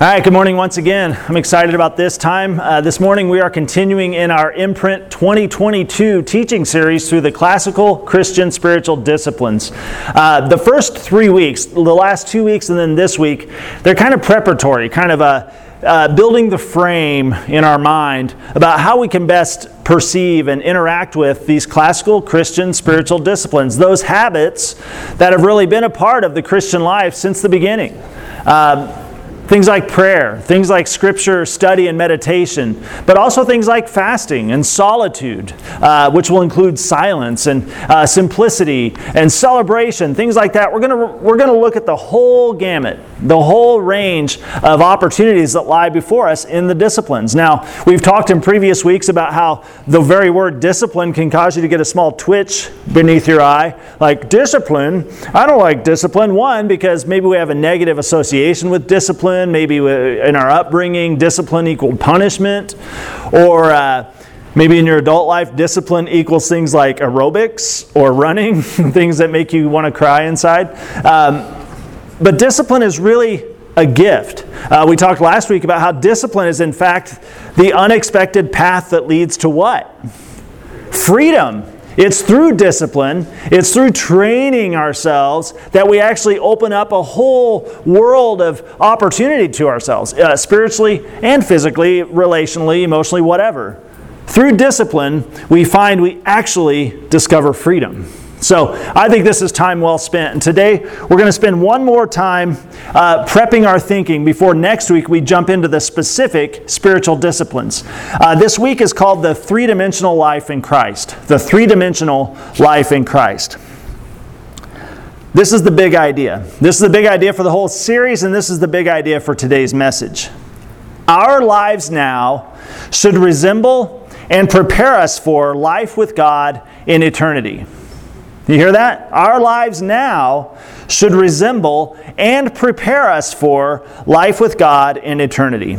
All right, good morning once again. I'm excited about this time. Uh, this morning we are continuing in our Imprint 2022 teaching series through the classical Christian spiritual disciplines. Uh, the first three weeks, the last two weeks, and then this week, they're kind of preparatory, kind of a uh, building the frame in our mind about how we can best perceive and interact with these classical Christian spiritual disciplines, those habits that have really been a part of the Christian life since the beginning. Uh, Things like prayer, things like scripture study and meditation, but also things like fasting and solitude, uh, which will include silence and uh, simplicity and celebration, things like that. We're going we're going to look at the whole gamut, the whole range of opportunities that lie before us in the disciplines. Now, we've talked in previous weeks about how the very word discipline can cause you to get a small twitch beneath your eye. Like discipline, I don't like discipline. One, because maybe we have a negative association with discipline discipline, maybe in our upbringing, discipline equaled punishment, or uh, maybe in your adult life, discipline equals things like aerobics or running, things that make you want to cry inside. Um, but discipline is really a gift. Uh, we talked last week about how discipline is, in fact, the unexpected path that leads to what? Freedom. It's through discipline, it's through training ourselves that we actually open up a whole world of opportunity to ourselves, uh, spiritually and physically, relationally, emotionally, whatever. Through discipline, we find we actually discover freedom. So I think this is time well spent. And today we're going to spend one more time uh, prepping our thinking before next week we jump into the specific spiritual disciplines. Uh, this week is called the three dimensional life in Christ. The three dimensional life in Christ. This is the big idea. This is the big idea for the whole series, and this is the big idea for today's message. Our lives now should resemble and prepare us for life with God in eternity. You hear that? Our lives now should resemble and prepare us for life with God in eternity.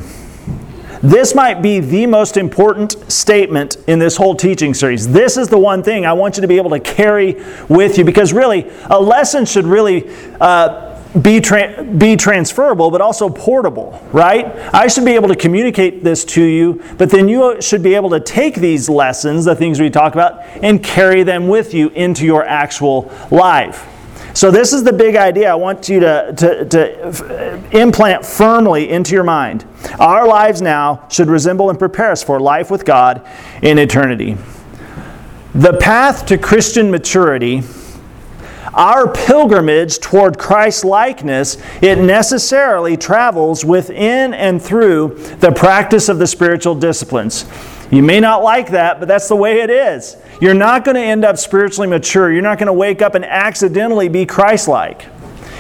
This might be the most important statement in this whole teaching series. This is the one thing I want you to be able to carry with you because, really, a lesson should really uh, be, tra- be transferable, but also portable, right? I should be able to communicate this to you, but then you should be able to take these lessons, the things we talk about, and carry them with you into your actual life. So, this is the big idea I want you to, to, to uh, implant firmly into your mind. Our lives now should resemble and prepare us for life with God in eternity. The path to Christian maturity our pilgrimage toward Christ likeness, it necessarily travels within and through the practice of the spiritual disciplines. You may not like that, but that's the way it is. You're not going to end up spiritually mature. You're not going to wake up and accidentally be Christ like.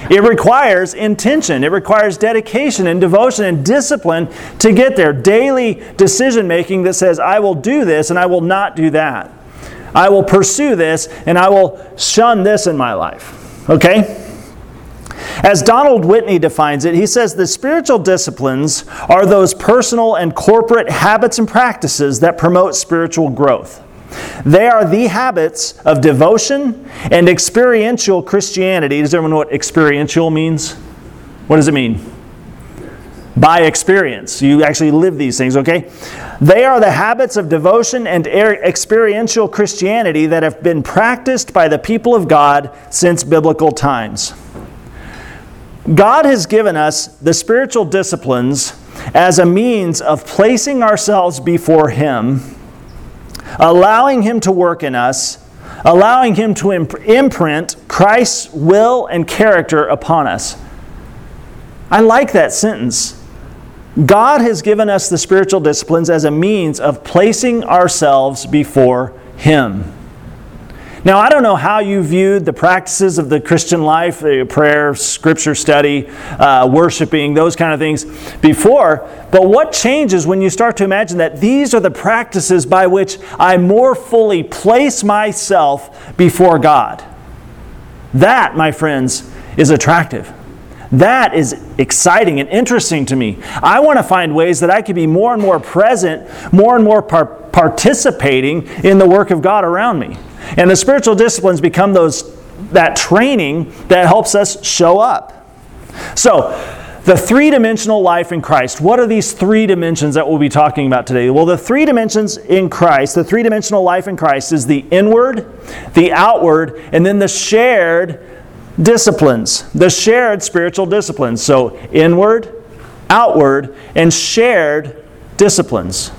It requires intention, it requires dedication and devotion and discipline to get there. Daily decision making that says, I will do this and I will not do that. I will pursue this and I will shun this in my life. Okay? As Donald Whitney defines it, he says the spiritual disciplines are those personal and corporate habits and practices that promote spiritual growth. They are the habits of devotion and experiential Christianity. Does everyone know what experiential means? What does it mean? by experience. You actually live these things, okay? They are the habits of devotion and experiential Christianity that have been practiced by the people of God since biblical times. God has given us the spiritual disciplines as a means of placing ourselves before Him, allowing Him to work in us, allowing Him to imprint Christ's will and character upon us. I like that sentence. God has given us the spiritual disciplines as a means of placing ourselves before Him. Now, I don't know how you viewed the practices of the Christian life, the prayer, scripture study, uh, worshiping, those kind of things before, but what changes when you start to imagine that these are the practices by which I more fully place myself before God? That, my friends, is attractive. That is exciting and interesting to me. I want to find ways that I can be more and more present, more and more par- participating in the work of God around me. And the spiritual disciplines become those that training that helps us show up. So, the three dimensional life in Christ. What are these three dimensions that we'll be talking about today? Well, the three dimensions in Christ, the three dimensional life in Christ is the inward, the outward, and then the shared disciplines, the shared spiritual disciplines. So, inward, outward, and shared disciplines.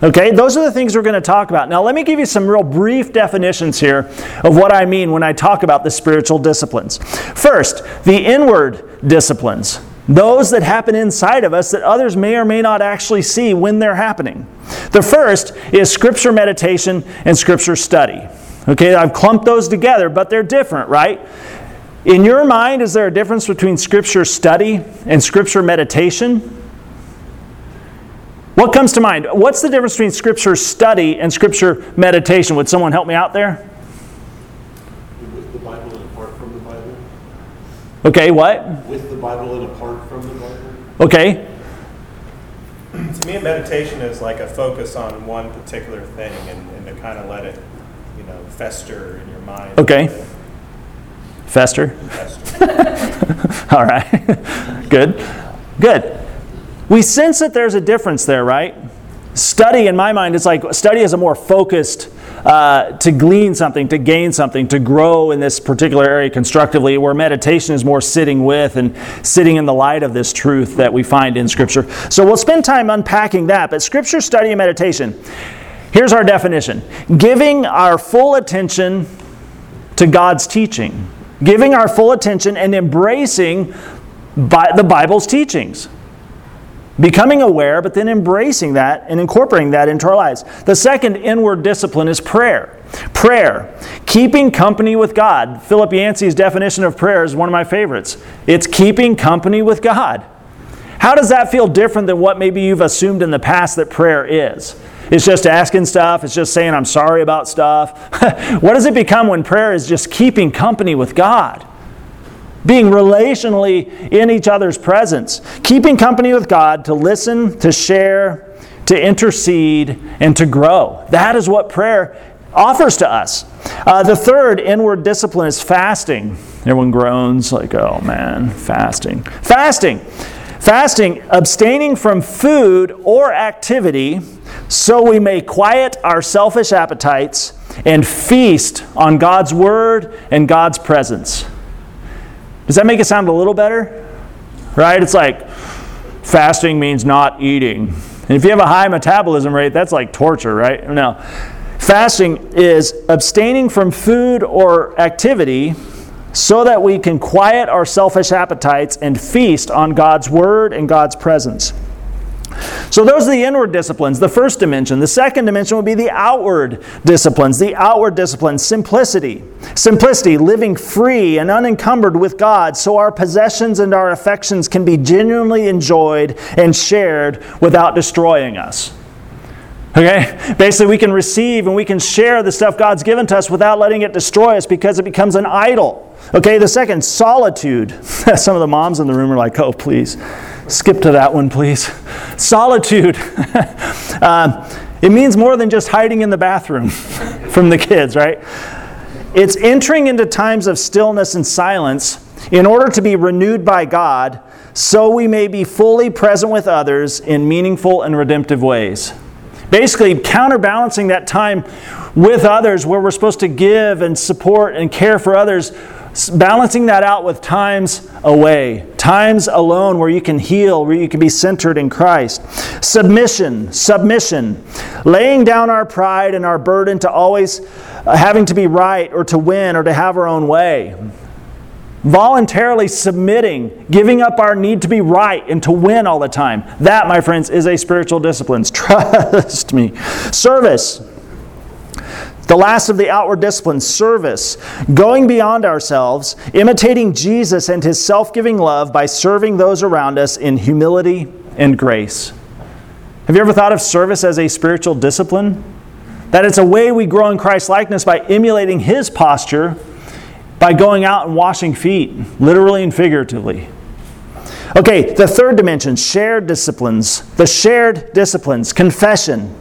Okay, those are the things we're going to talk about. Now, let me give you some real brief definitions here of what I mean when I talk about the spiritual disciplines. First, the inward disciplines, those that happen inside of us that others may or may not actually see when they're happening. The first is scripture meditation and scripture study. Okay, I've clumped those together, but they're different, right? In your mind, is there a difference between scripture study and scripture meditation? What comes to mind? What's the difference between scripture study and scripture meditation? Would someone help me out there? With the Bible and apart from the Bible? Okay, what? With the Bible and apart from the Bible? Okay. To me, meditation is like a focus on one particular thing and, and to kind of let it, you know, fester in your mind. Okay. Fester? All right. Good. Good. We sense that there's a difference there, right? Study, in my mind, is like study is a more focused uh, to glean something, to gain something, to grow in this particular area constructively, where meditation is more sitting with and sitting in the light of this truth that we find in Scripture. So we'll spend time unpacking that, but Scripture study and meditation. Here's our definition giving our full attention to God's teaching, giving our full attention and embracing the Bible's teachings becoming aware, but then embracing that and incorporating that into our lives. The second inward discipline is prayer. Prayer, keeping company with God. Philip Yancey's definition of prayer is one of my favorites. It's keeping company with God. How does that feel different than what maybe you've assumed in the past that prayer is? It's just asking stuff, it's just saying, I'm sorry about stuff. what does it become when prayer is just keeping company with God? being relationally in each other's presence, keeping company with God to listen, to share, to intercede, and to grow. That is what prayer offers to us. Uh, the third inward discipline is fasting. Everyone groans, like, oh man, fasting. Fasting. Fasting, abstaining from food or activity so we may quiet our selfish appetites and feast on God's Word and God's presence. Does that make it sound a little better? Right? It's like fasting means not eating. And if you have a high metabolism rate, that's like torture, right? No. Fasting is abstaining from food or activity so that we can quiet our selfish appetites and feast on God's Word and God's presence. So, those are the inward disciplines, the first dimension. The second dimension would be the outward disciplines. The outward disciplines, simplicity. Simplicity, living free and unencumbered with God so our possessions and our affections can be genuinely enjoyed and shared without destroying us. Okay? Basically, we can receive and we can share the stuff God's given to us without letting it destroy us because it becomes an idol. Okay, the second, solitude. Some of the moms in the room are like, oh, please, skip to that one, please. Solitude. uh, it means more than just hiding in the bathroom from the kids, right? It's entering into times of stillness and silence in order to be renewed by God so we may be fully present with others in meaningful and redemptive ways. Basically, counterbalancing that time with others where we're supposed to give and support and care for others balancing that out with times away, times alone where you can heal, where you can be centered in Christ. Submission, submission, laying down our pride and our burden to always uh, having to be right or to win or to have our own way. Voluntarily submitting, giving up our need to be right and to win all the time. That, my friends, is a spiritual discipline. Trust me. Service the last of the outward disciplines, service, going beyond ourselves, imitating Jesus and his self giving love by serving those around us in humility and grace. Have you ever thought of service as a spiritual discipline? That it's a way we grow in Christ likeness by emulating his posture by going out and washing feet, literally and figuratively. Okay, the third dimension, shared disciplines. The shared disciplines, confession,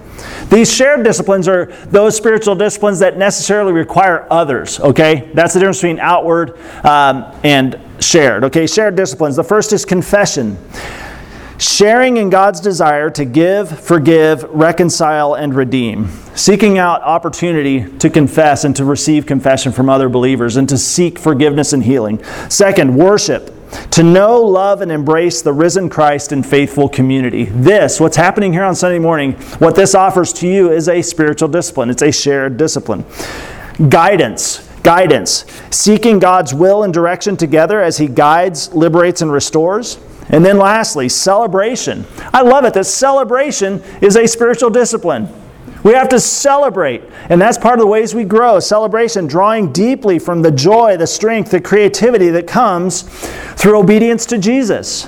These shared disciplines are those spiritual disciplines that necessarily require others, okay? That's the difference between outward um, and shared, okay? Shared disciplines. The first is confession. Sharing in God's desire to give, forgive, reconcile, and redeem. Seeking out opportunity to confess and to receive confession from other believers and to seek forgiveness and healing. Second, worship. To know, love, and embrace the risen Christ in faithful community. This, what's happening here on Sunday morning, what this offers to you is a spiritual discipline. It's a shared discipline. Guidance guidance, seeking God's will and direction together as He guides, liberates, and restores. And then lastly, celebration. I love it that celebration is a spiritual discipline. We have to celebrate, and that's part of the ways we grow. Celebration, drawing deeply from the joy, the strength, the creativity that comes through obedience to Jesus.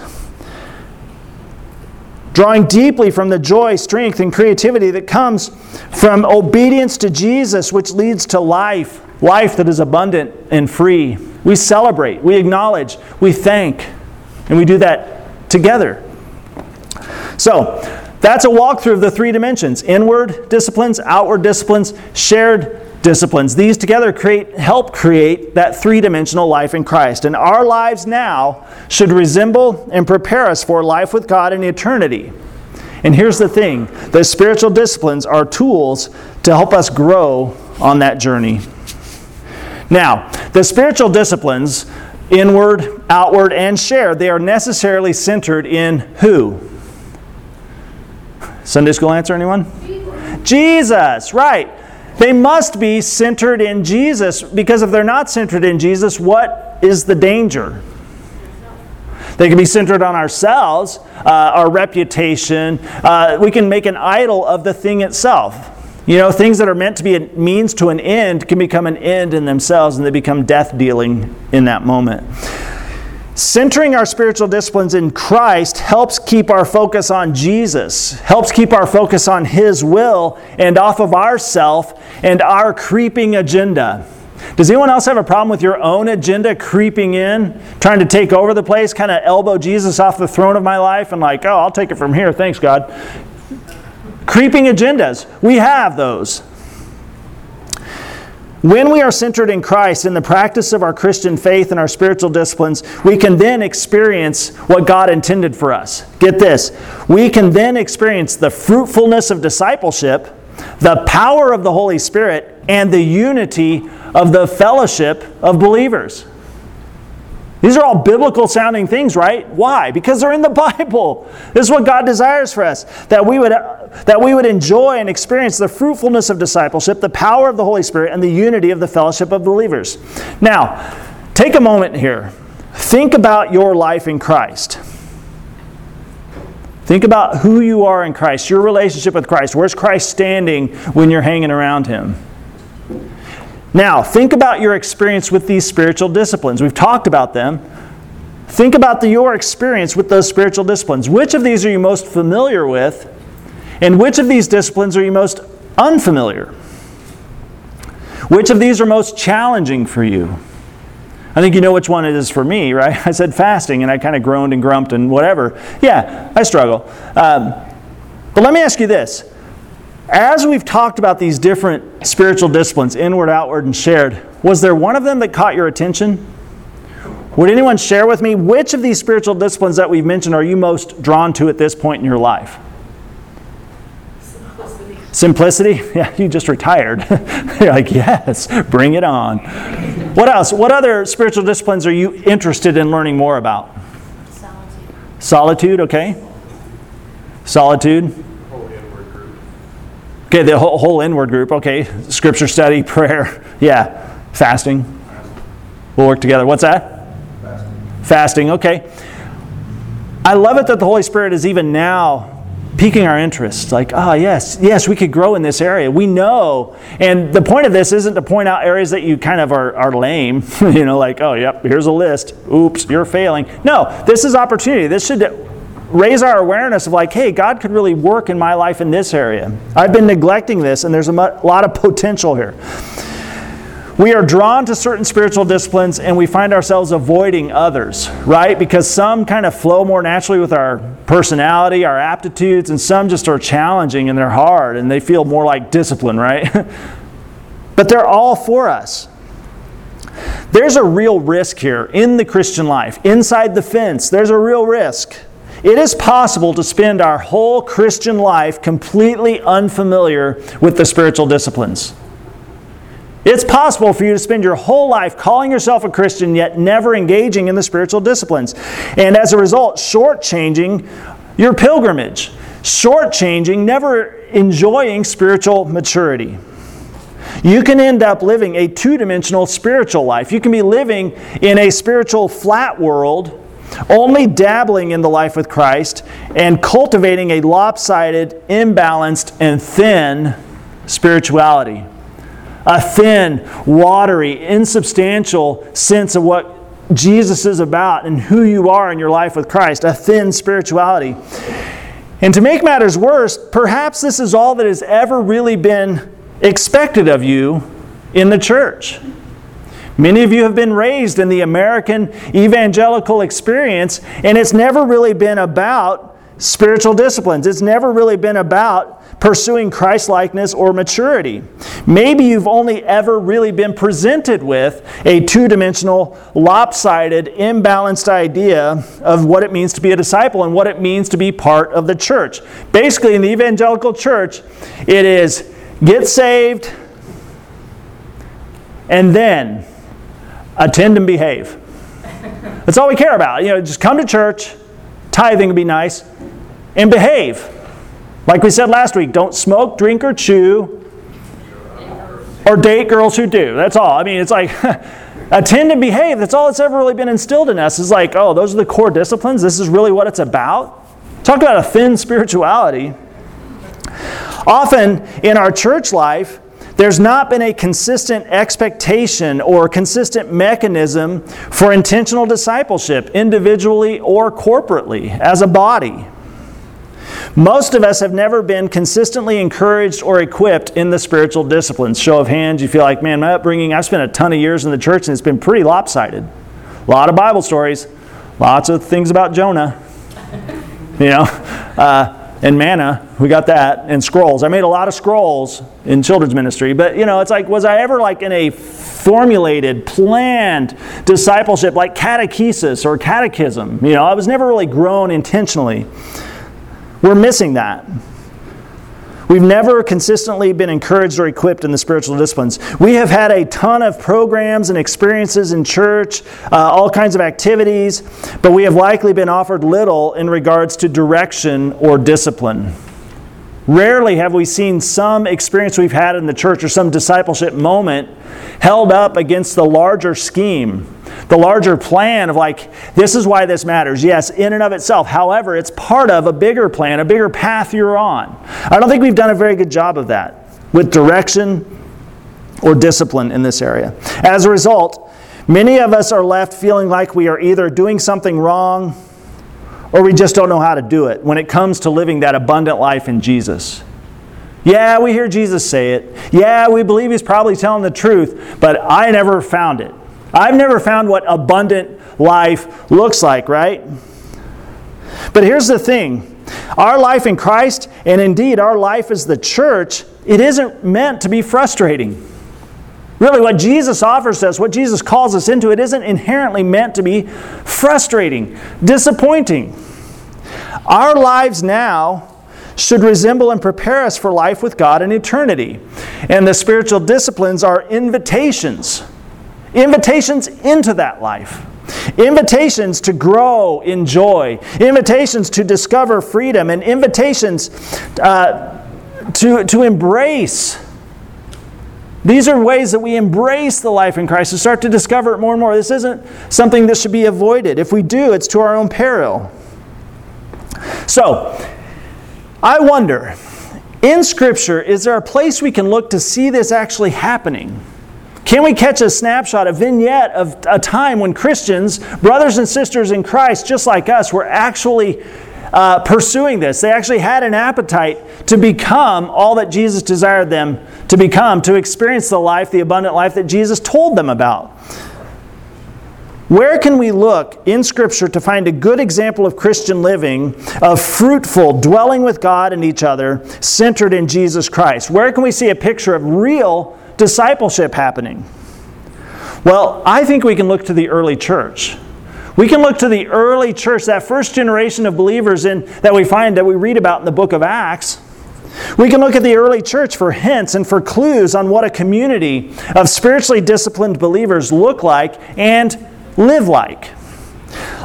Drawing deeply from the joy, strength, and creativity that comes from obedience to Jesus, which leads to life, life that is abundant and free. We celebrate, we acknowledge, we thank. And we do that together. So, that's a walkthrough of the three dimensions inward disciplines, outward disciplines, shared disciplines. These together create, help create that three dimensional life in Christ. And our lives now should resemble and prepare us for life with God in eternity. And here's the thing the spiritual disciplines are tools to help us grow on that journey. Now, the spiritual disciplines inward, outward, and shared, they are necessarily centered in who? Sunday school answer, anyone? Jesus. Right. They must be centered in Jesus because if they're not centered in Jesus, what is the danger? They can be centered on ourselves, uh, our reputation. Uh, we can make an idol of the thing itself. You know, things that are meant to be a means to an end can become an end in themselves and they become death dealing in that moment. Centering our spiritual disciplines in Christ helps keep our focus on Jesus, helps keep our focus on His will and off of ourself and our creeping agenda. Does anyone else have a problem with your own agenda creeping in, trying to take over the place, kind of elbow Jesus off the throne of my life and like, oh, I'll take it from here, thanks God? Creeping agendas. We have those. When we are centered in Christ in the practice of our Christian faith and our spiritual disciplines, we can then experience what God intended for us. Get this. We can then experience the fruitfulness of discipleship, the power of the Holy Spirit, and the unity of the fellowship of believers. These are all biblical sounding things, right? Why? Because they're in the Bible. This is what God desires for us that we would that we would enjoy and experience the fruitfulness of discipleship, the power of the Holy Spirit, and the unity of the fellowship of believers. Now, take a moment here. Think about your life in Christ. Think about who you are in Christ, your relationship with Christ. Where's Christ standing when you're hanging around him? Now, think about your experience with these spiritual disciplines. We've talked about them. Think about the, your experience with those spiritual disciplines. Which of these are you most familiar with, and which of these disciplines are you most unfamiliar? Which of these are most challenging for you? I think you know which one it is for me, right? I said fasting, and I kind of groaned and grumped and whatever. Yeah, I struggle. Um, but let me ask you this as we've talked about these different spiritual disciplines, inward, outward, and shared, was there one of them that caught your attention? Would anyone share with me which of these spiritual disciplines that we've mentioned are you most drawn to at this point in your life? Simplicity. Simplicity? Yeah, you just retired. You're like, yes, bring it on. What else? What other spiritual disciplines are you interested in learning more about? Solitude. Solitude, okay. Solitude. Okay, the whole, whole inward group. Okay, scripture study, prayer. Yeah, fasting. We'll work together. What's that? Fasting. Fasting, okay. I love it that the Holy Spirit is even now piquing our interest. Like, ah, oh, yes, yes, we could grow in this area. We know. And the point of this isn't to point out areas that you kind of are, are lame, you know, like, oh, yep, here's a list. Oops, you're failing. No, this is opportunity. This should raise our awareness of like, hey, God could really work in my life in this area. I've been neglecting this, and there's a lot of potential here. we are drawn to certain spiritual disciplines and we find ourselves avoiding others, right? Because some kind of flow more naturally with our personality, our aptitudes, and some just are challenging and they're hard and they feel more like discipline, right? but they're all for us. There's a real risk here in the Christian life. Inside the fence, there's a real risk. It is possible to spend our whole Christian life completely unfamiliar with the spiritual disciplines. It's possible for you to spend your whole life calling yourself a Christian yet never engaging in the spiritual disciplines. And as a result, shortchanging your pilgrimage, shortchanging, never enjoying spiritual maturity. You can end up living a two dimensional spiritual life. You can be living in a spiritual flat world, only dabbling in the life with Christ, and cultivating a lopsided, imbalanced, and thin spirituality a thin, watery, insubstantial sense of what Jesus is about and who you are in your life with Christ, a thin spirituality. And to make matters worse, perhaps this is all that has ever really been expected of you in the church. Many of you have been raised in the American evangelical experience, and it's never really been about spiritual disciplines. It's never really been about pursuing Christ likeness or maturity. Maybe you've only ever really been presented with a two dimensional, lopsided, imbalanced idea of what it means to be a disciple and what it means to be part of the church. Basically, in the evangelical church, it is get saved and then attend and behave. That's all we care about. You know, just come to church, tithing would be nice, and behave. Like we said last week, don't smoke, drink, or chew, or date girls who do. That's all. I mean, it's like attend and behave. That's all that's ever really been instilled in us. Is like, oh, those are the core disciplines. This is really what it's about. Talk about a thin spirituality. Often in our church life, there's not been a consistent expectation or consistent mechanism for intentional discipleship, individually or corporately, as a body. Most of us have never been consistently encouraged or equipped in the spiritual disciplines. Show of hands, you feel like, man, my upbringing, I've spent a ton of years in the church and it's been pretty lopsided. A lot of Bible stories, lots of things about Jonah, you know, uh, and manna, we got that, and scrolls. I made a lot of scrolls in children's ministry, but you know, it's like, was I ever like in a formulated, planned discipleship like catechesis or catechism? You know, I was never really grown intentionally. We're missing that. We've never consistently been encouraged or equipped in the spiritual disciplines. We have had a ton of programs and experiences in church, uh, all kinds of activities, but we have likely been offered little in regards to direction or discipline. Rarely have we seen some experience we've had in the church or some discipleship moment held up against the larger scheme, the larger plan of like, this is why this matters. Yes, in and of itself. However, it's part of a bigger plan, a bigger path you're on. I don't think we've done a very good job of that with direction or discipline in this area. As a result, many of us are left feeling like we are either doing something wrong or we just don't know how to do it when it comes to living that abundant life in Jesus. Yeah, we hear Jesus say it. Yeah, we believe he's probably telling the truth, but I never found it. I've never found what abundant life looks like, right? But here's the thing our life in Christ, and indeed our life as the church, it isn't meant to be frustrating. Really, what Jesus offers us, what Jesus calls us into, it isn't inherently meant to be frustrating, disappointing. Our lives now should resemble and prepare us for life with God in eternity. And the spiritual disciplines are invitations, invitations into that life. Invitations to grow in joy, invitations to discover freedom, and invitations uh, to, to embrace these are ways that we embrace the life in Christ and start to discover it more and more. This isn't something that should be avoided. If we do, it's to our own peril. So, I wonder in Scripture, is there a place we can look to see this actually happening? Can we catch a snapshot, a vignette of a time when Christians, brothers and sisters in Christ, just like us, were actually uh, pursuing this. They actually had an appetite to become all that Jesus desired them to become, to experience the life, the abundant life that Jesus told them about. Where can we look in Scripture to find a good example of Christian living, of fruitful dwelling with God and each other, centered in Jesus Christ? Where can we see a picture of real discipleship happening? Well, I think we can look to the early church. We can look to the early church, that first generation of believers in, that we find that we read about in the book of Acts. We can look at the early church for hints and for clues on what a community of spiritually disciplined believers look like and live like.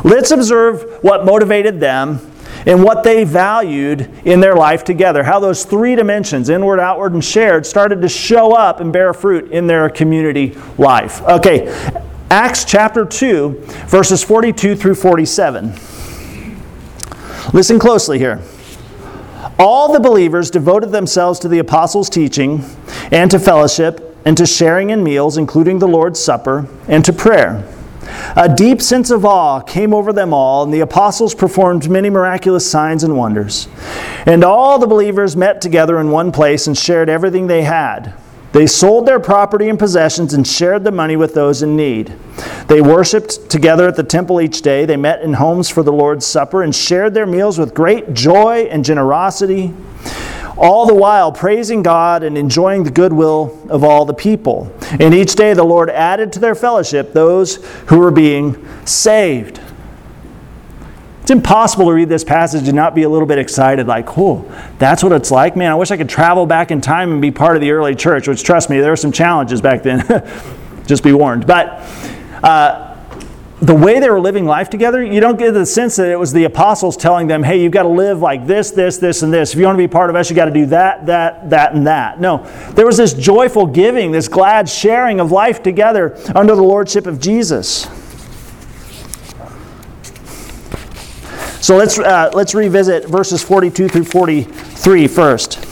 Let's observe what motivated them and what they valued in their life together. How those three dimensions, inward, outward, and shared, started to show up and bear fruit in their community life. Okay, Acts chapter 2, verses 42 through 47. Listen closely here. All the believers devoted themselves to the apostles' teaching and to fellowship and to sharing in meals, including the Lord's Supper, and to prayer. A deep sense of awe came over them all, and the apostles performed many miraculous signs and wonders. And all the believers met together in one place and shared everything they had. They sold their property and possessions and shared the money with those in need. They worshiped together at the temple each day. They met in homes for the Lord's Supper and shared their meals with great joy and generosity all the while praising God and enjoying the goodwill of all the people. And each day the Lord added to their fellowship those who were being saved. It's impossible to read this passage and not be a little bit excited, like, oh, that's what it's like. Man, I wish I could travel back in time and be part of the early church, which, trust me, there were some challenges back then. Just be warned. But uh, the way they were living life together, you don't get the sense that it was the apostles telling them, hey, you've got to live like this, this, this, and this. If you want to be part of us, you got to do that, that, that, and that. No, there was this joyful giving, this glad sharing of life together under the lordship of Jesus. So let's, uh, let's revisit verses 42 through 43 first.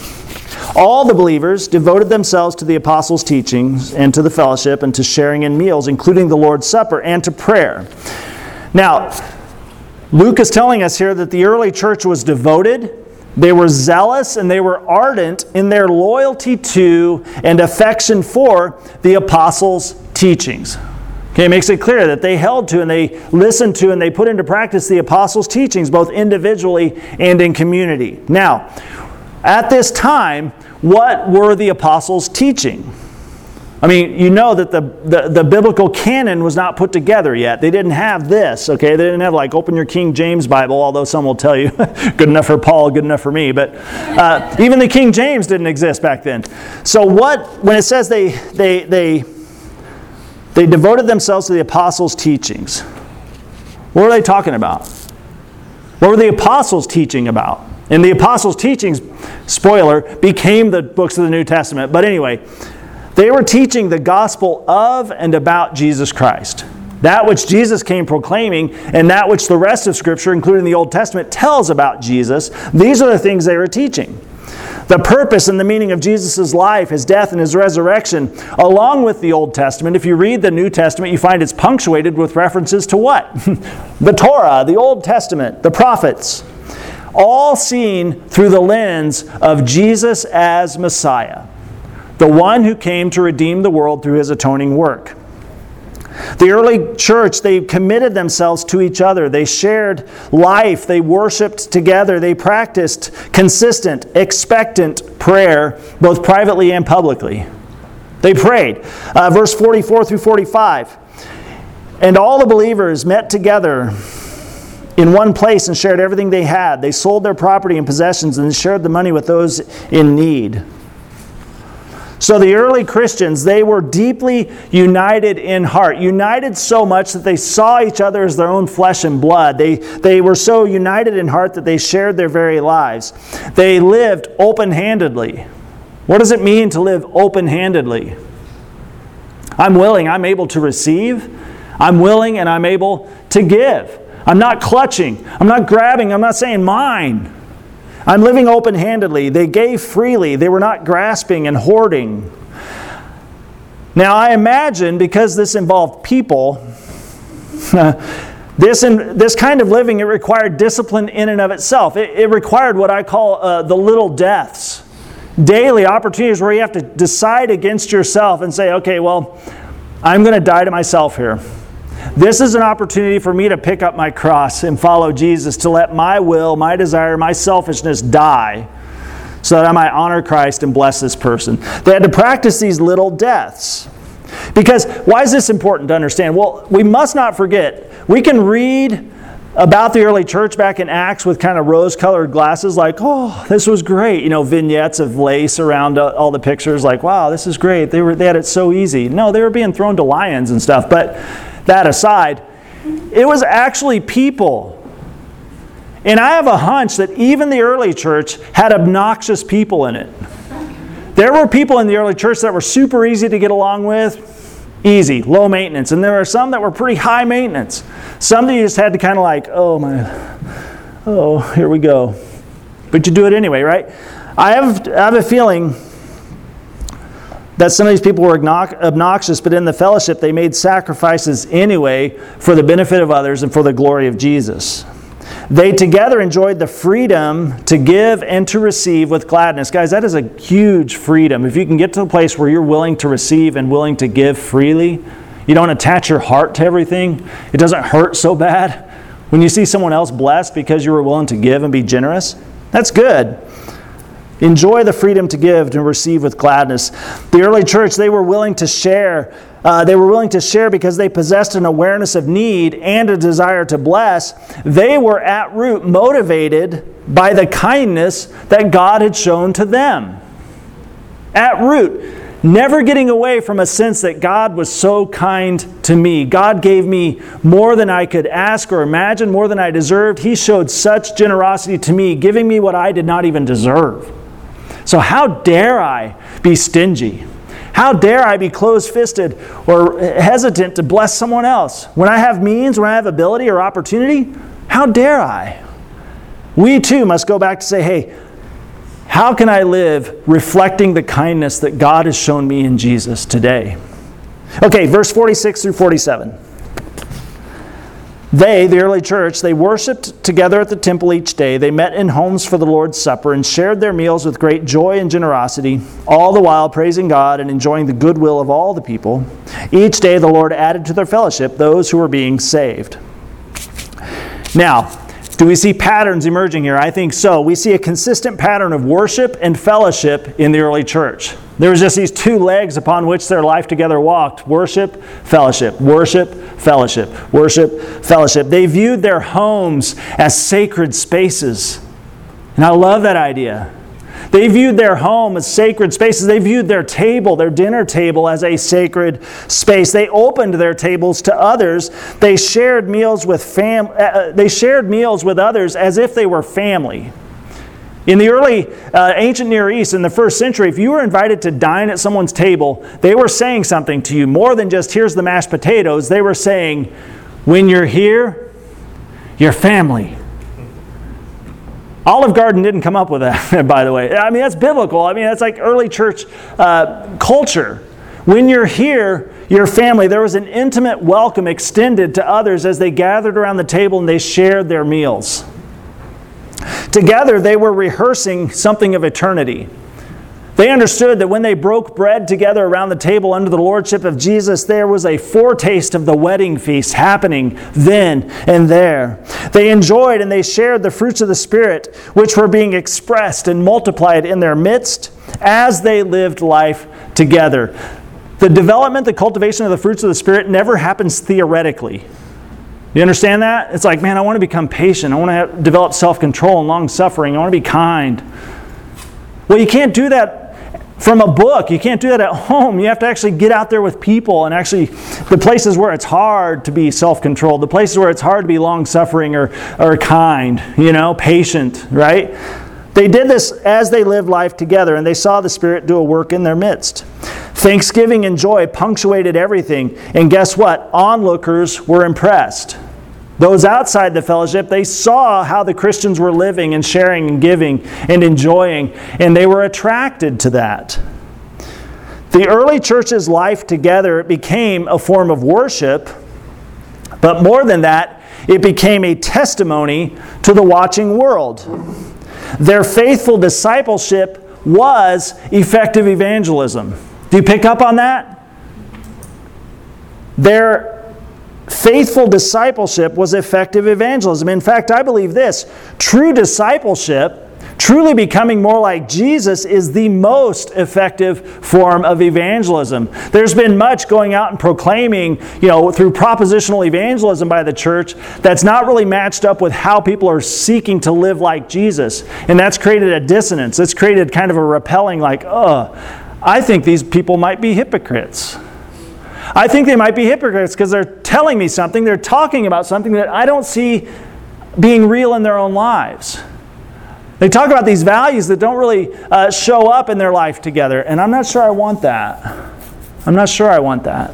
All the believers devoted themselves to the apostles' teachings and to the fellowship and to sharing in meals, including the Lord's Supper and to prayer. Now, Luke is telling us here that the early church was devoted, they were zealous, and they were ardent in their loyalty to and affection for the apostles' teachings. Okay, it makes it clear that they held to and they listened to and they put into practice the apostles' teachings, both individually and in community. Now, at this time, what were the apostles teaching? I mean, you know that the, the, the, biblical canon was not put together yet. They didn't have this, okay? They didn't have, like, open your King James Bible, although some will tell you, good enough for Paul, good enough for me. But uh, even the King James didn't exist back then. So, what, when it says they, they, they, they devoted themselves to the apostles' teachings, what were they talking about? What were the apostles teaching about? And the apostles' teachings, spoiler, became the books of the New Testament. But anyway, they were teaching the gospel of and about Jesus Christ. That which Jesus came proclaiming, and that which the rest of Scripture, including the Old Testament, tells about Jesus, these are the things they were teaching. The purpose and the meaning of Jesus' life, his death, and his resurrection, along with the Old Testament. If you read the New Testament, you find it's punctuated with references to what? the Torah, the Old Testament, the prophets all seen through the lens of Jesus as Messiah, the one who came to redeem the world through his atoning work. The early church, they committed themselves to each other. They shared life. They worshiped together. They practiced consistent, expectant prayer, both privately and publicly. They prayed. Uh, verse 44 through 45. And all the believers met together in one place and shared everything they had. They sold their property and possessions and shared the money with those in need. So the early Christians, they were deeply united in heart, united so much that they saw each other as their own flesh and blood. They, they were so united in heart that they shared their very lives. They lived open handedly. What does it mean to live open handedly? I'm willing, I'm able to receive. I'm willing and I'm able to give. I'm not clutching. I'm not grabbing. I'm not saying mine. I'm living open handedly. They gave freely. They were not grasping and hoarding. Now, I imagine because this involved people, This, in, this kind of living, it required discipline in and of itself. It, it required what I call uh, the little deaths. Daily opportunities where you have to decide against yourself and say, okay, well, I'm going to die to myself here. This is an opportunity for me to pick up my cross and follow Jesus, to let my will, my desire, my selfishness die so that I might honor Christ and bless this person. They had to practice these little deaths. Because why is this important to understand? Well, we must not forget, we can read about the early church back in Acts with kind of rose colored glasses, like, oh, this was great. You know, vignettes of lace around uh, all the pictures, like, wow, this is great. They, were, they had it so easy. No, they were being thrown to lions and stuff. But that aside, it was actually people. And I have a hunch that even the early church had obnoxious people in it. There were people in the early church that were super easy to get along with, easy, low maintenance. And there are some that were pretty high maintenance. Some that you just had to kind of like, oh my, oh, here we go. But you do it anyway, right? I have, I have a feeling that some of these people were obnoxious, but in the fellowship they made sacrifices anyway for the benefit of others and for the glory of Jesus. They together enjoyed the freedom to give and to receive with gladness. Guys, that is a huge freedom. If you can get to a place where you're willing to receive and willing to give freely, you don't attach your heart to everything, it doesn't hurt so bad. When you see someone else blessed because you were willing to give and be generous, that's good. Enjoy the freedom to give and receive with gladness. The early church, they were willing to share. Uh, they were willing to share because they possessed an awareness of need and a desire to bless. They were at root motivated by the kindness that God had shown to them. At root, never getting away from a sense that God was so kind to me. God gave me more than I could ask or imagine, more than I deserved. He showed such generosity to me, giving me what I did not even deserve. So, how dare I be stingy? How dare I be closed fisted or hesitant to bless someone else? When I have means, when I have ability or opportunity, how dare I? We too must go back to say, hey, how can I live reflecting the kindness that God has shown me in Jesus today? Okay, verse 46 through 47. They, the early church, they worshiped together at the temple each day. They met in homes for the Lord's Supper and shared their meals with great joy and generosity, all the while praising God and enjoying the goodwill of all the people. Each day the Lord added to their fellowship those who were being saved. Now, do we see patterns emerging here? I think so. We see a consistent pattern of worship and fellowship in the early church. There was just these two legs upon which their life together walked worship, fellowship, worship, fellowship, worship, fellowship. They viewed their homes as sacred spaces. And I love that idea. They viewed their home as sacred spaces. They viewed their table, their dinner table, as a sacred space. They opened their tables to others. They shared meals with fam- uh, uh, they shared meals with others as if they were family. In the early uh, ancient Near East, in the first century, if you were invited to dine at someone's table, they were saying something to you more than just, here's the mashed potatoes. They were saying, when you're here, you're family. Olive Garden didn't come up with that, by the way. I mean, that's biblical. I mean, that's like early church uh, culture. When you're here, your family, there was an intimate welcome extended to others as they gathered around the table and they shared their meals. Together, they were rehearsing something of eternity. They understood that when they broke bread together around the table under the lordship of Jesus, there was a foretaste of the wedding feast happening then and there. They enjoyed and they shared the fruits of the Spirit, which were being expressed and multiplied in their midst as they lived life together. The development, the cultivation of the fruits of the Spirit never happens theoretically. You understand that? It's like, man, I want to become patient. I want to have, develop self control and long suffering. I want to be kind. Well, you can't do that from a book. You can't do that at home. You have to actually get out there with people and actually, the places where it's hard to be self controlled, the places where it's hard to be long suffering or, or kind, you know, patient, right? They did this as they lived life together and they saw the Spirit do a work in their midst. Thanksgiving and joy punctuated everything. And guess what? Onlookers were impressed. Those outside the fellowship, they saw how the Christians were living and sharing and giving and enjoying, and they were attracted to that. The early church's life together became a form of worship, but more than that, it became a testimony to the watching world. Their faithful discipleship was effective evangelism. Do you pick up on that? Their faithful discipleship was effective evangelism. In fact, I believe this true discipleship Truly becoming more like Jesus is the most effective form of evangelism. There's been much going out and proclaiming, you know, through propositional evangelism by the church that's not really matched up with how people are seeking to live like Jesus. And that's created a dissonance. It's created kind of a repelling, like, oh, I think these people might be hypocrites. I think they might be hypocrites because they're telling me something, they're talking about something that I don't see being real in their own lives. They talk about these values that don't really uh, show up in their life together, and I'm not sure I want that. I'm not sure I want that.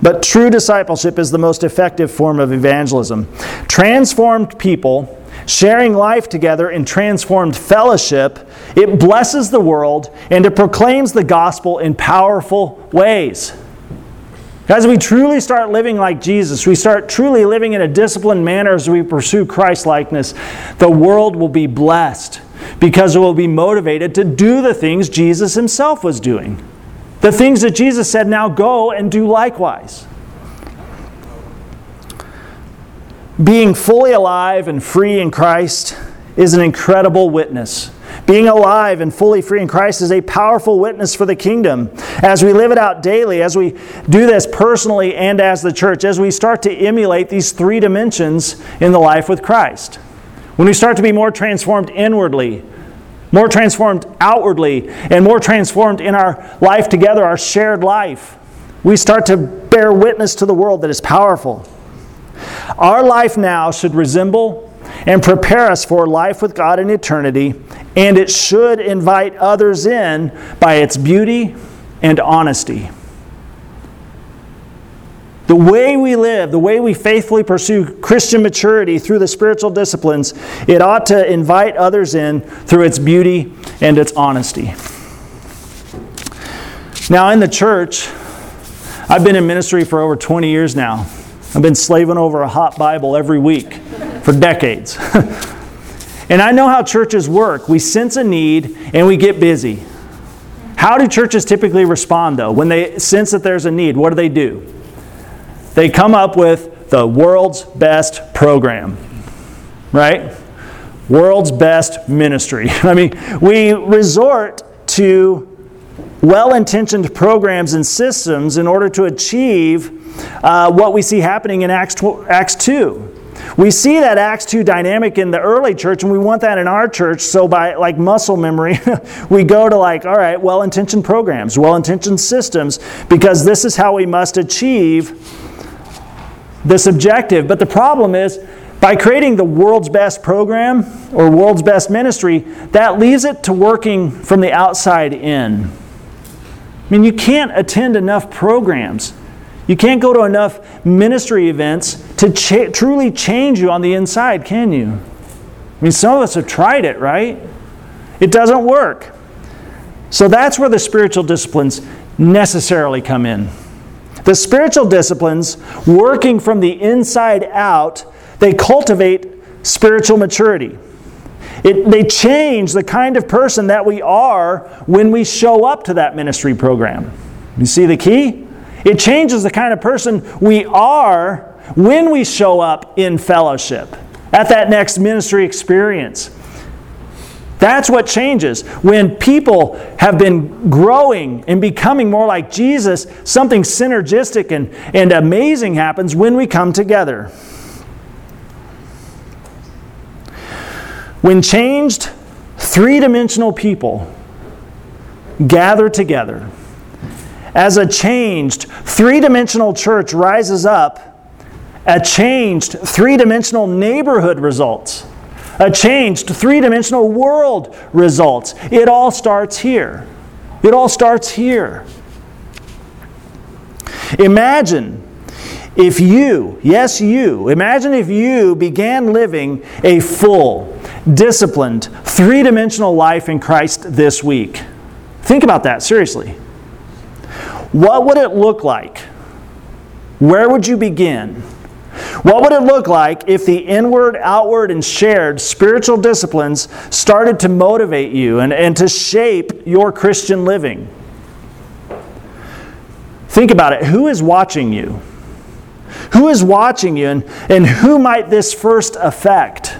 But true discipleship is the most effective form of evangelism. Transformed people sharing life together in transformed fellowship, it blesses the world and it proclaims the gospel in powerful ways. As we truly start living like Jesus, we start truly living in a disciplined manner as we pursue Christ likeness, the world will be blessed because it will be motivated to do the things Jesus himself was doing. The things that Jesus said, now go and do likewise. Being fully alive and free in Christ is an incredible witness. Being alive and fully free in Christ is a powerful witness for the kingdom. As we live it out daily, as we do this personally and as the church, as we start to emulate these three dimensions in the life with Christ. When we start to be more transformed inwardly, more transformed outwardly, and more transformed in our life together, our shared life, we start to bear witness to the world that is powerful. Our life now should resemble and prepare us for life with God in eternity, and it should invite others in by its beauty and honesty. The way we live, the way we faithfully pursue Christian maturity through the spiritual disciplines, it ought to invite others in through its beauty and its honesty. Now, in the church, I've been in ministry for over 20 years now. I've been slaving over a hot Bible every week for decades. and I know how churches work. We sense a need and we get busy. How do churches typically respond, though? When they sense that there's a need, what do they do? They come up with the world's best program, right? World's best ministry. I mean, we resort to well intentioned programs and systems in order to achieve uh, what we see happening in Acts, Acts 2. We see that Acts 2 dynamic in the early church, and we want that in our church. So, by like muscle memory, we go to like, all right, well intentioned programs, well intentioned systems, because this is how we must achieve this objective. But the problem is, by creating the world's best program or world's best ministry, that leaves it to working from the outside in. I mean, you can't attend enough programs you can't go to enough ministry events to cha- truly change you on the inside, can you? I mean, some of us have tried it, right? It doesn't work. So that's where the spiritual disciplines necessarily come in. The spiritual disciplines, working from the inside out, they cultivate spiritual maturity. It, they change the kind of person that we are when we show up to that ministry program. You see the key? It changes the kind of person we are when we show up in fellowship at that next ministry experience. That's what changes. When people have been growing and becoming more like Jesus, something synergistic and, and amazing happens when we come together. When changed, three dimensional people gather together, as a changed, three dimensional church rises up, a changed, three dimensional neighborhood results. A changed, three dimensional world results. It all starts here. It all starts here. Imagine if you, yes, you, imagine if you began living a full, disciplined, three dimensional life in Christ this week. Think about that, seriously. What would it look like? Where would you begin? What would it look like if the inward, outward, and shared spiritual disciplines started to motivate you and, and to shape your Christian living? Think about it. Who is watching you? Who is watching you, and, and who might this first affect?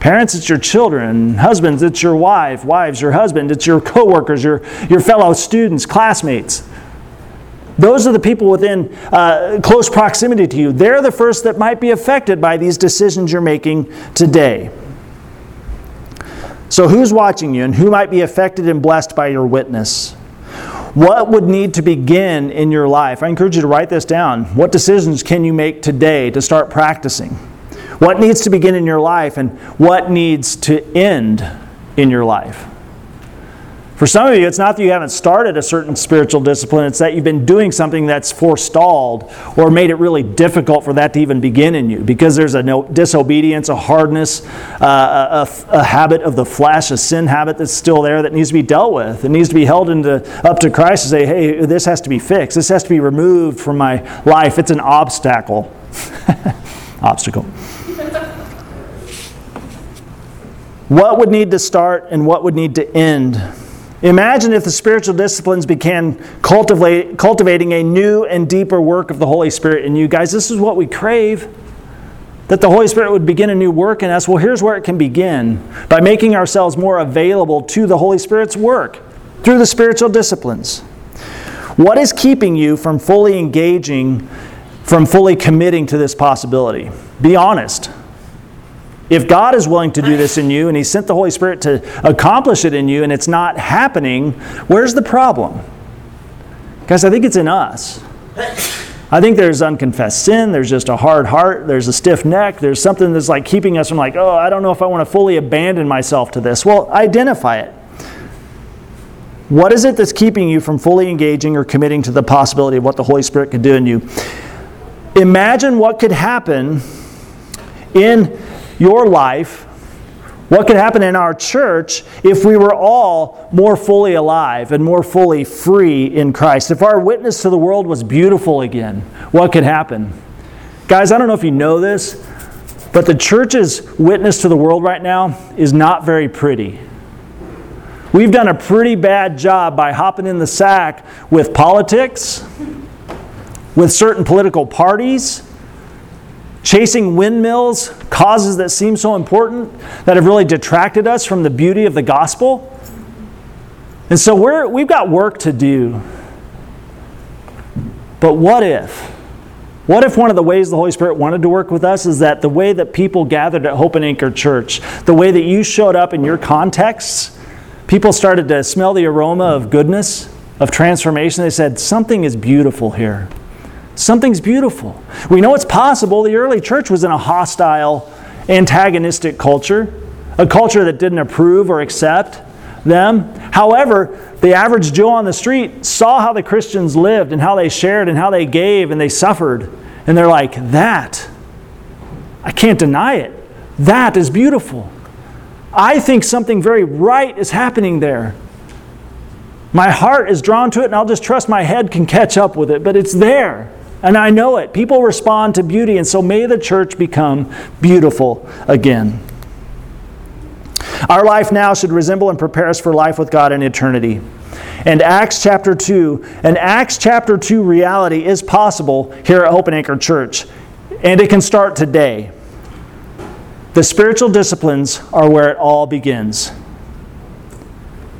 Parents, it's your children. Husbands, it's your wife. Wives, your husband. It's your coworkers, your, your fellow students, classmates. Those are the people within uh, close proximity to you. They're the first that might be affected by these decisions you're making today. So, who's watching you and who might be affected and blessed by your witness? What would need to begin in your life? I encourage you to write this down. What decisions can you make today to start practicing? What needs to begin in your life and what needs to end in your life? For some of you, it's not that you haven't started a certain spiritual discipline, it's that you've been doing something that's forestalled or made it really difficult for that to even begin in you because there's a no, disobedience, a hardness, uh, a, a, habit of the flesh, a sin habit that's still there that needs to be dealt with. It needs to be held into, up to Christ and say, hey, this has to be fixed. This has to be removed from my life. It's an obstacle. obstacle. what would need to start and what would need to end Imagine if the spiritual disciplines began cultivating a new and deeper work of the Holy Spirit in you. Guys, this is what we crave. That the Holy Spirit would begin a new work in us. Well, here's where it can begin by making ourselves more available to the Holy Spirit's work through the spiritual disciplines. What is keeping you from fully engaging, from fully committing to this possibility? Be honest. If God is willing to do this in you and He sent the Holy Spirit to accomplish it in you and it's not happening, where's the problem? Guys, I think it's in us. I think there's unconfessed sin, there's just a hard heart, there's a stiff neck, there's something that's like keeping us from like, oh, I don't know if I want to fully abandon myself to this. Well, identify it. What is it that's keeping you from fully engaging or committing to the possibility of what the Holy Spirit could do in you? Imagine what could happen in your life, what could happen in our church if we were all more fully alive and more fully free in Christ? If our witness to the world was beautiful again, what could happen? Guys, I don't know if you know this, but the church's witness to the world right now is not very pretty. We've done a pretty bad job by hopping in the sack with politics, with certain political parties, chasing windmills, causes that seem so important that have really detracted us from the beauty of the gospel. And so we're, we've got work to do. But what if? What if one of the ways the Holy Spirit wanted to work with us is that the way that people gathered at Hope and Anchor Church, the way that you showed up in your contexts, people started to smell the aroma of goodness, of transformation. They said, Something is beautiful here. Something's beautiful. We know it's possible. The early church was in a hostile, antagonistic culture, a culture that didn't approve or accept them. However, the average Joe on the street saw how the Christians lived and how they shared and how they gave and they suffered. And they're like, that, I can't deny it. That is beautiful. I think something very right is happening there. My heart is drawn to it, and I'll just trust my head can catch up with it, but it's there. And I know it. People respond to beauty, and so may the church become beautiful again. Our life now should resemble and prepare us for life with God in eternity. And Acts chapter 2, an Acts chapter 2 reality is possible here at Hope and Anchor Church. And it can start today. The spiritual disciplines are where it all begins.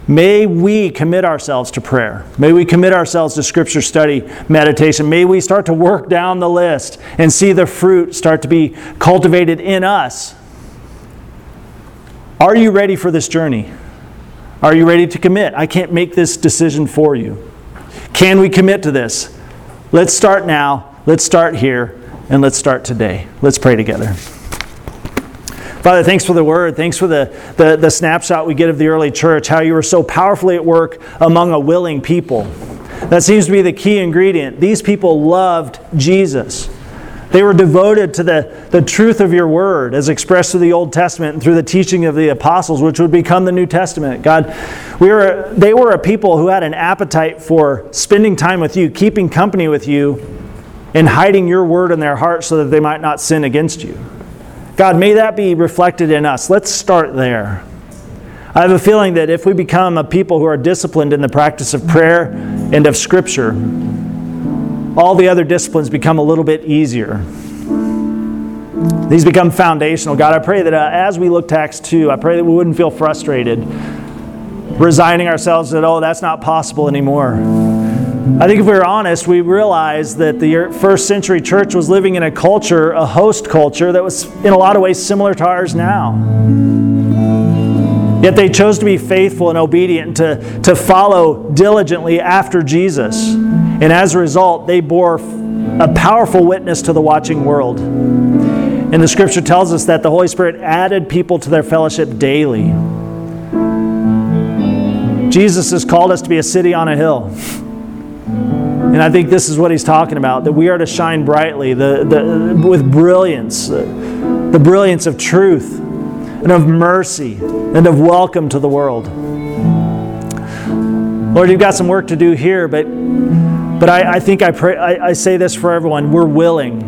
May we commit ourselves to prayer. May we commit ourselves to scripture study, meditation. May we start to work down the list and see the fruit start to be cultivated in us. Are you ready for this journey? Are you ready to commit? I can't make this decision for you. Can we commit to this? Let's start now. Let's start here. And let's start today. Let's pray together. Father, thanks for the word. Thanks for the, the, the snapshot we get of the early church, how you were so powerfully at work among a willing people. That seems to be the key ingredient. These people loved Jesus. They were devoted to the, the truth of your word as expressed through the Old Testament and through the teaching of the apostles, which would become the New Testament. God, we were, they were a people who had an appetite for spending time with you, keeping company with you, and hiding your word in their heart so that they might not sin against you. God, may that be reflected in us. Let's start there. I have a feeling that if we become a people who are disciplined in the practice of prayer and of Scripture, all the other disciplines become a little bit easier. These become foundational. God, I pray that uh, as we look to Acts 2, I pray that we wouldn't feel frustrated, resigning ourselves that, oh, that's not possible anymore. I think if we were honest, we realize that the first century church was living in a culture, a host culture, that was in a lot of ways similar to ours now. Yet they chose to be faithful and obedient, to, to follow diligently after Jesus. And as a result, they bore a powerful witness to the watching world. And the scripture tells us that the Holy Spirit added people to their fellowship daily. Jesus has called us to be a city on a hill. And I think this is what he's talking about that we are to shine brightly the, the, with brilliance, the brilliance of truth and of mercy and of welcome to the world. Lord, you've got some work to do here, but, but I, I think I, pray, I, I say this for everyone we're willing.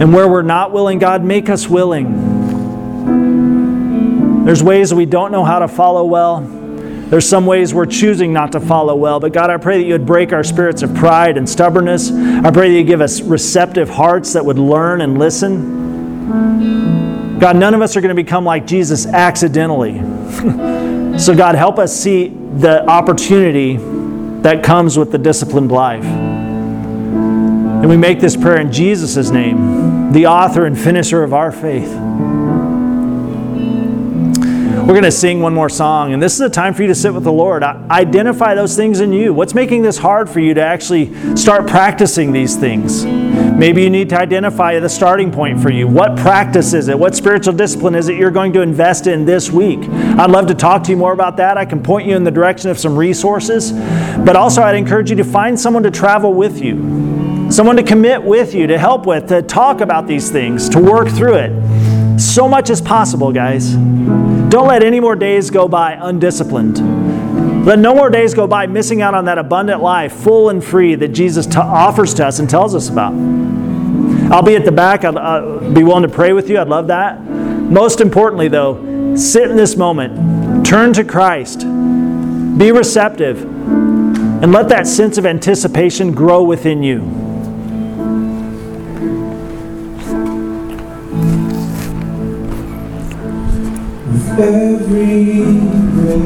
And where we're not willing, God, make us willing. There's ways we don't know how to follow well. There's some ways we're choosing not to follow well, but God, I pray that you would break our spirits of pride and stubbornness. I pray that you give us receptive hearts that would learn and listen. God, none of us are going to become like Jesus accidentally. so, God, help us see the opportunity that comes with the disciplined life. And we make this prayer in Jesus' name, the author and finisher of our faith. We're going to sing one more song, and this is a time for you to sit with the Lord. Identify those things in you. What's making this hard for you to actually start practicing these things? Maybe you need to identify the starting point for you. What practice is it? What spiritual discipline is it you're going to invest in this week? I'd love to talk to you more about that. I can point you in the direction of some resources, but also I'd encourage you to find someone to travel with you, someone to commit with you, to help with, to talk about these things, to work through it. So much as possible, guys. Don't let any more days go by undisciplined. Let no more days go by missing out on that abundant life, full and free, that Jesus t- offers to us and tells us about. I'll be at the back. I'd uh, be willing to pray with you. I'd love that. Most importantly, though, sit in this moment, turn to Christ, be receptive, and let that sense of anticipation grow within you. Every breath.